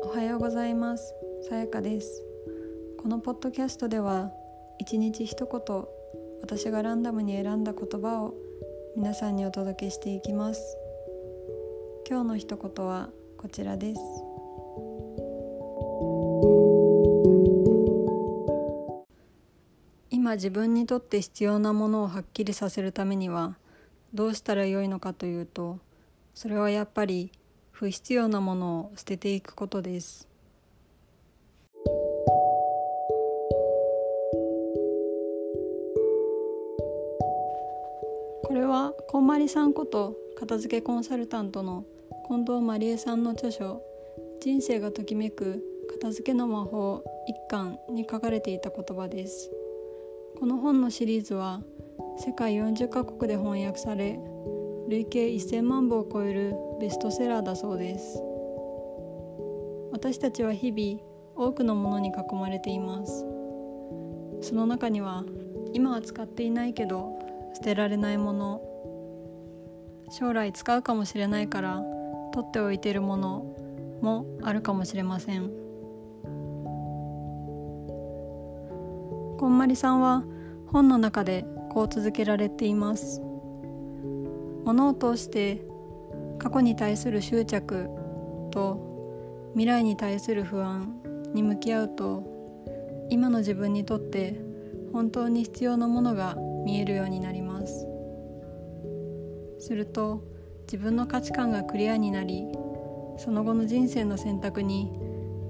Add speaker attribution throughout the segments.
Speaker 1: おはようございます。さやかです。このポッドキャストでは一日一言私がランダムに選んだ言葉を皆さんにお届けしていきます。今日の一言はこちらです。今自分にとって必要なものをはっきりさせるためにはどうしたらよいのかというとそれはやっぱり不必要なものを捨てていくことです。これはこんまりさんこと片付けコンサルタントの近藤まりえさんの著書「人生がときめく片付けの魔法」一巻に書かれていた言葉です。この本のシリーズは世界40カ国で翻訳され累計1000万部を超えるベストセラーだそうです。私たちは日々多くのものに囲まれています。その中には今は使っていないけど捨てられないもの将来使うかもしれないから取っておいているものもあるかもしれません。こんまりさんは本の中でこう続けられています。物を通して過去に対する執着と未来に対する不安に向き合うと今の自分にとって本当に必要なものが見えるようになります。すると自分の価値観がクリアになりその後の人生の選択に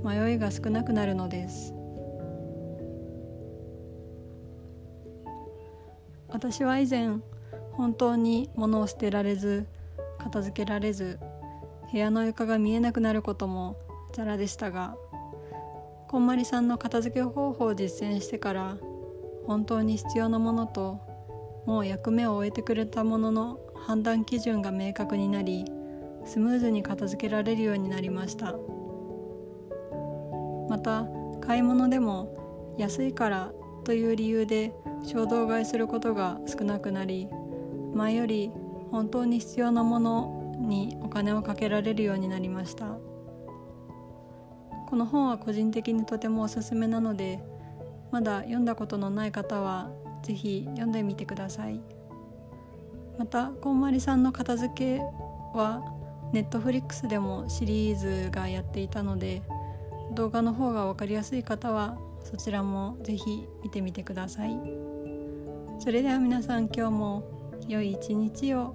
Speaker 1: 迷いが少なくなるのです。私は以前本当に物を捨てられず片付けられず部屋の床が見えなくなることもざらでしたがこんまりさんの片付け方法を実践してから本当に必要なものともう役目を終えてくれたものの判断基準が明確になりスムーズに片付けられるようになりました。また買い物でも安いからという理由で衝動買いすることが少なくなり前より本当に必要なものにお金をかけられるようになりました。この本は個人的にとてもおすすめなのでまだ読んだことのない方は是非読んでみてください。またこんまりさんの片付けはネットフリックスでもシリーズがやっていたので動画の方が分かりやすい方はそちらも是非見てみてください。それでは皆さん今日も良い一日を。